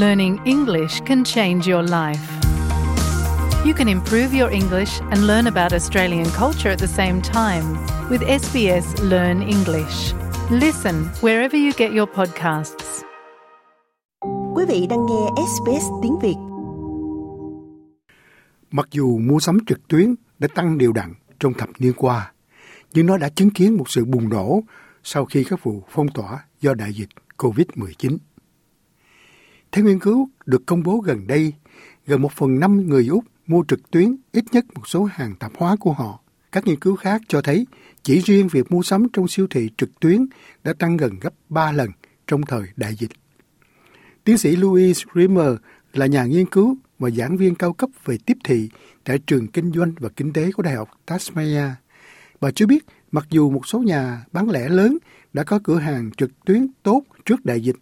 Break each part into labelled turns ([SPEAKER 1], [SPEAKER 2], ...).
[SPEAKER 1] Learning English can change your life. You can improve your English and learn about Australian culture at the same time with SBS Learn English. Listen wherever you get your podcasts.
[SPEAKER 2] Quý vị đang nghe SBS tiếng Việt.
[SPEAKER 3] Mặc dù mua sắm trực tuyến đã tăng đều đặn trong thập niên qua, nhưng nó đã chứng kiến một sự bùng nổ sau khi các vụ phong tỏa do đại dịch COVID-19. Theo nghiên cứu được công bố gần đây, gần một phần năm người Úc mua trực tuyến ít nhất một số hàng tạp hóa của họ. Các nghiên cứu khác cho thấy chỉ riêng việc mua sắm trong siêu thị trực tuyến đã tăng gần gấp 3 lần trong thời đại dịch. Tiến sĩ Louis Rimmer là nhà nghiên cứu và giảng viên cao cấp về tiếp thị tại trường kinh doanh và kinh tế của Đại học Tasmania. Bà cho biết mặc dù một số nhà bán lẻ lớn đã có cửa hàng trực tuyến tốt trước đại dịch,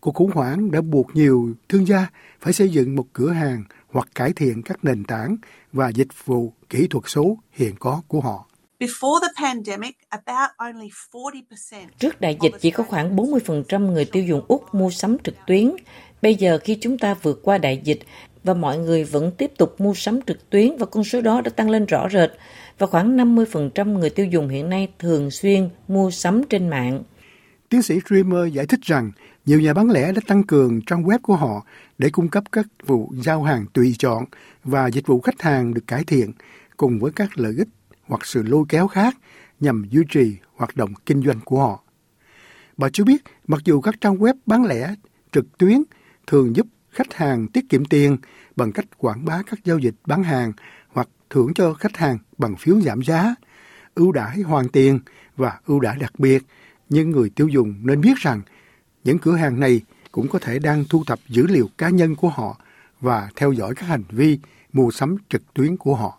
[SPEAKER 3] cuộc khủng hoảng đã buộc nhiều thương gia phải xây dựng một cửa hàng hoặc cải thiện các nền tảng và dịch vụ kỹ thuật số hiện có của họ.
[SPEAKER 4] Trước đại dịch chỉ có khoảng 40% người tiêu dùng Úc mua sắm trực tuyến. Bây giờ khi chúng ta vượt qua đại dịch và mọi người vẫn tiếp tục mua sắm trực tuyến và con số đó đã tăng lên rõ rệt và khoảng 50% người tiêu dùng hiện nay thường xuyên mua sắm trên mạng.
[SPEAKER 3] Tiến sĩ Dreamer giải thích rằng nhiều nhà bán lẻ đã tăng cường trang web của họ để cung cấp các vụ giao hàng tùy chọn và dịch vụ khách hàng được cải thiện cùng với các lợi ích hoặc sự lôi kéo khác nhằm duy trì hoạt động kinh doanh của họ. Bà cho biết mặc dù các trang web bán lẻ trực tuyến thường giúp khách hàng tiết kiệm tiền bằng cách quảng bá các giao dịch bán hàng hoặc thưởng cho khách hàng bằng phiếu giảm giá, ưu đãi hoàn tiền và ưu đãi đặc biệt, nhưng người tiêu dùng nên biết rằng những cửa hàng này cũng có thể đang thu thập dữ liệu cá nhân của họ và theo dõi các hành vi mua sắm trực tuyến của họ.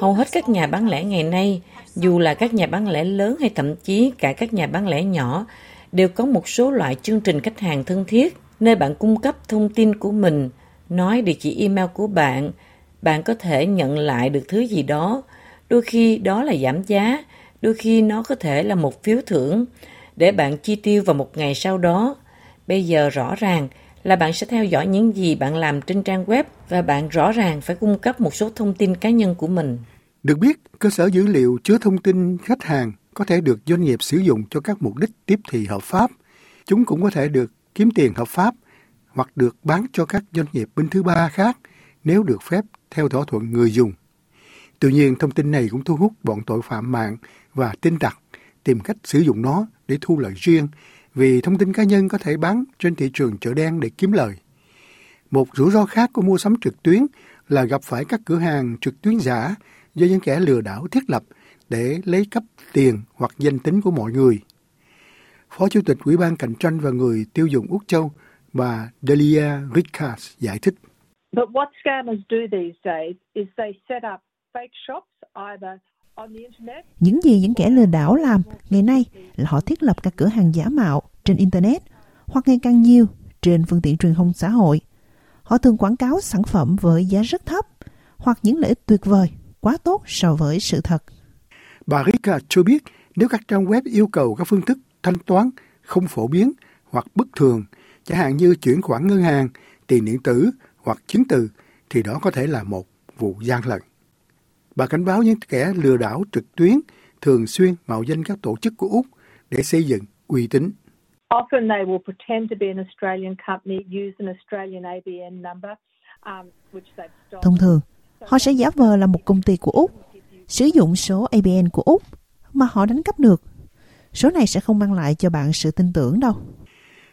[SPEAKER 4] Hầu hết các nhà bán lẻ ngày nay, dù là các nhà bán lẻ lớn hay thậm chí cả các nhà bán lẻ nhỏ, đều có một số loại chương trình khách hàng thân thiết nơi bạn cung cấp thông tin của mình, nói địa chỉ email của bạn, bạn có thể nhận lại được thứ gì đó. Đôi khi đó là giảm giá, đôi khi nó có thể là một phiếu thưởng để bạn chi tiêu vào một ngày sau đó. Bây giờ rõ ràng là bạn sẽ theo dõi những gì bạn làm trên trang web và bạn rõ ràng phải cung cấp một số thông tin cá nhân của mình.
[SPEAKER 3] Được biết, cơ sở dữ liệu chứa thông tin khách hàng có thể được doanh nghiệp sử dụng cho các mục đích tiếp thị hợp pháp. Chúng cũng có thể được kiếm tiền hợp pháp hoặc được bán cho các doanh nghiệp bên thứ ba khác nếu được phép theo thỏa thuận người dùng. Tuy nhiên, thông tin này cũng thu hút bọn tội phạm mạng và tin tặc tìm cách sử dụng nó để thu lợi riêng vì thông tin cá nhân có thể bán trên thị trường chợ đen để kiếm lời. Một rủi ro khác của mua sắm trực tuyến là gặp phải các cửa hàng trực tuyến giả do những kẻ lừa đảo thiết lập để lấy cắp tiền hoặc danh tính của mọi người. Phó Chủ tịch Ủy ban Cạnh tranh và Người tiêu dùng Úc Châu, bà Delia Rickards giải thích. But what scammers do these days is
[SPEAKER 5] they set up những gì những kẻ lừa đảo làm ngày nay là họ thiết lập các cửa hàng giả mạo trên Internet hoặc ngày càng nhiều trên phương tiện truyền thông xã hội. Họ thường quảng cáo sản phẩm với giá rất thấp hoặc những lợi ích tuyệt vời, quá tốt so với sự thật.
[SPEAKER 3] Bà Rika cho biết nếu các trang web yêu cầu các phương thức thanh toán không phổ biến hoặc bất thường, chẳng hạn như chuyển khoản ngân hàng, tiền điện tử hoặc chứng từ, thì đó có thể là một vụ gian lận. Bà cảnh báo những kẻ lừa đảo trực tuyến thường xuyên mạo danh các tổ chức của Úc để xây dựng uy tín. Often they will pretend to be an Australian company, use an Australian
[SPEAKER 5] ABN number, um, Thông thường, họ sẽ giả vờ là một công ty của Úc, sử dụng số ABN của Úc mà họ đánh cắp được. Số này sẽ không mang lại cho bạn sự tin tưởng đâu.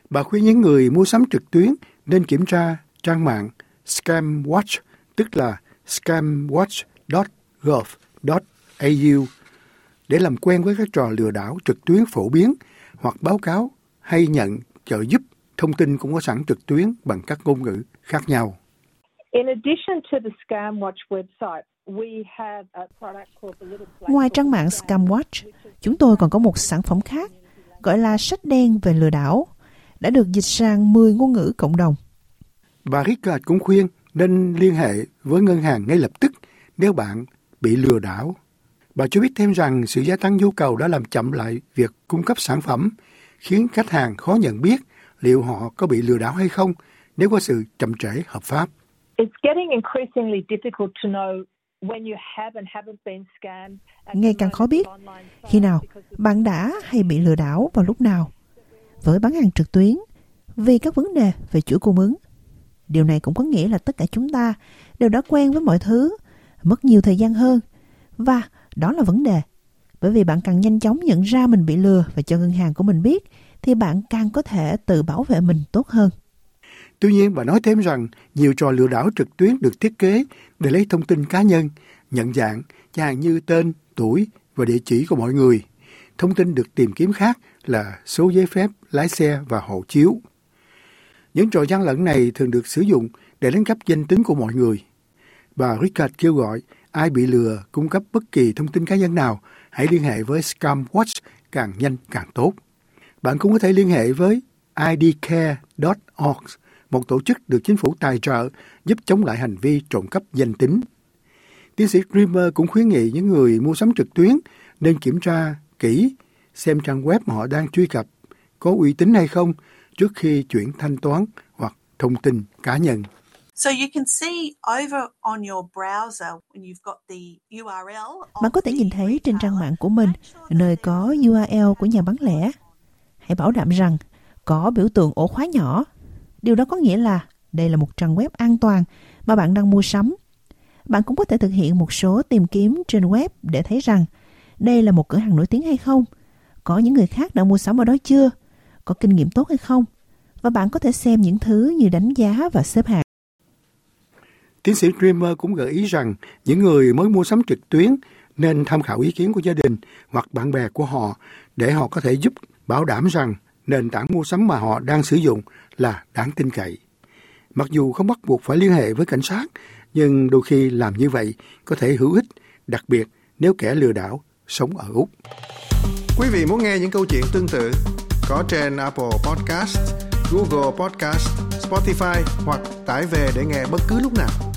[SPEAKER 3] Bà khuyên những người mua sắm trực tuyến nên kiểm tra trang mạng ScamWatch, tức là scamwatch.com gov.au để làm quen với các trò lừa đảo trực tuyến phổ biến hoặc báo cáo hay nhận trợ giúp thông tin cũng có sẵn trực tuyến bằng các ngôn ngữ khác nhau.
[SPEAKER 5] Ngoài trang mạng Scamwatch, chúng tôi còn có một sản phẩm khác gọi là sách đen về lừa đảo, đã được dịch sang 10 ngôn ngữ cộng đồng.
[SPEAKER 3] Bà Ricard cũng khuyên nên liên hệ với ngân hàng ngay lập tức nếu bạn bị lừa đảo. Bà cho biết thêm rằng sự gia tăng nhu cầu đã làm chậm lại việc cung cấp sản phẩm, khiến khách hàng khó nhận biết liệu họ có bị lừa đảo hay không nếu có sự chậm trễ hợp pháp.
[SPEAKER 5] Ngày càng khó biết khi nào bạn đã hay bị lừa đảo vào lúc nào với bán hàng trực tuyến vì các vấn đề về chuỗi cung ứng. Điều này cũng có nghĩa là tất cả chúng ta đều đã quen với mọi thứ, mất nhiều thời gian hơn. Và đó là vấn đề. Bởi vì bạn càng nhanh chóng nhận ra mình bị lừa và cho ngân hàng của mình biết, thì bạn càng có thể tự bảo vệ mình tốt hơn.
[SPEAKER 3] Tuy nhiên, bà nói thêm rằng nhiều trò lừa đảo trực tuyến được thiết kế để lấy thông tin cá nhân, nhận dạng, chẳng hạn như tên, tuổi và địa chỉ của mọi người. Thông tin được tìm kiếm khác là số giấy phép lái xe và hộ chiếu. Những trò gian lận này thường được sử dụng để đánh cắp danh tính của mọi người. Bà Richard kêu gọi ai bị lừa cung cấp bất kỳ thông tin cá nhân nào, hãy liên hệ với Scam Watch càng nhanh càng tốt. Bạn cũng có thể liên hệ với idcare.org, một tổ chức được chính phủ tài trợ giúp chống lại hành vi trộm cắp danh tính. Tiến sĩ Grimmer cũng khuyến nghị những người mua sắm trực tuyến nên kiểm tra kỹ xem trang web mà họ đang truy cập có uy tín hay không trước khi chuyển thanh toán hoặc thông tin cá nhân.
[SPEAKER 5] Bạn có thể nhìn thấy trên trang mạng của mình nơi có URL của nhà bán lẻ. Hãy bảo đảm rằng có biểu tượng ổ khóa nhỏ. Điều đó có nghĩa là đây là một trang web an toàn mà bạn đang mua sắm. Bạn cũng có thể thực hiện một số tìm kiếm trên web để thấy rằng đây là một cửa hàng nổi tiếng hay không, có những người khác đã mua sắm ở đó chưa, có kinh nghiệm tốt hay không, và bạn có thể xem những thứ như đánh giá và xếp hạng.
[SPEAKER 3] Tiến sĩ Dreamer cũng gợi ý rằng những người mới mua sắm trực tuyến nên tham khảo ý kiến của gia đình hoặc bạn bè của họ để họ có thể giúp bảo đảm rằng nền tảng mua sắm mà họ đang sử dụng là đáng tin cậy. Mặc dù không bắt buộc phải liên hệ với cảnh sát, nhưng đôi khi làm như vậy có thể hữu ích, đặc biệt nếu kẻ lừa đảo sống ở Úc. Quý vị muốn nghe những câu chuyện tương tự có trên Apple Podcast, Google Podcast, Spotify hoặc tải về để nghe bất cứ lúc nào.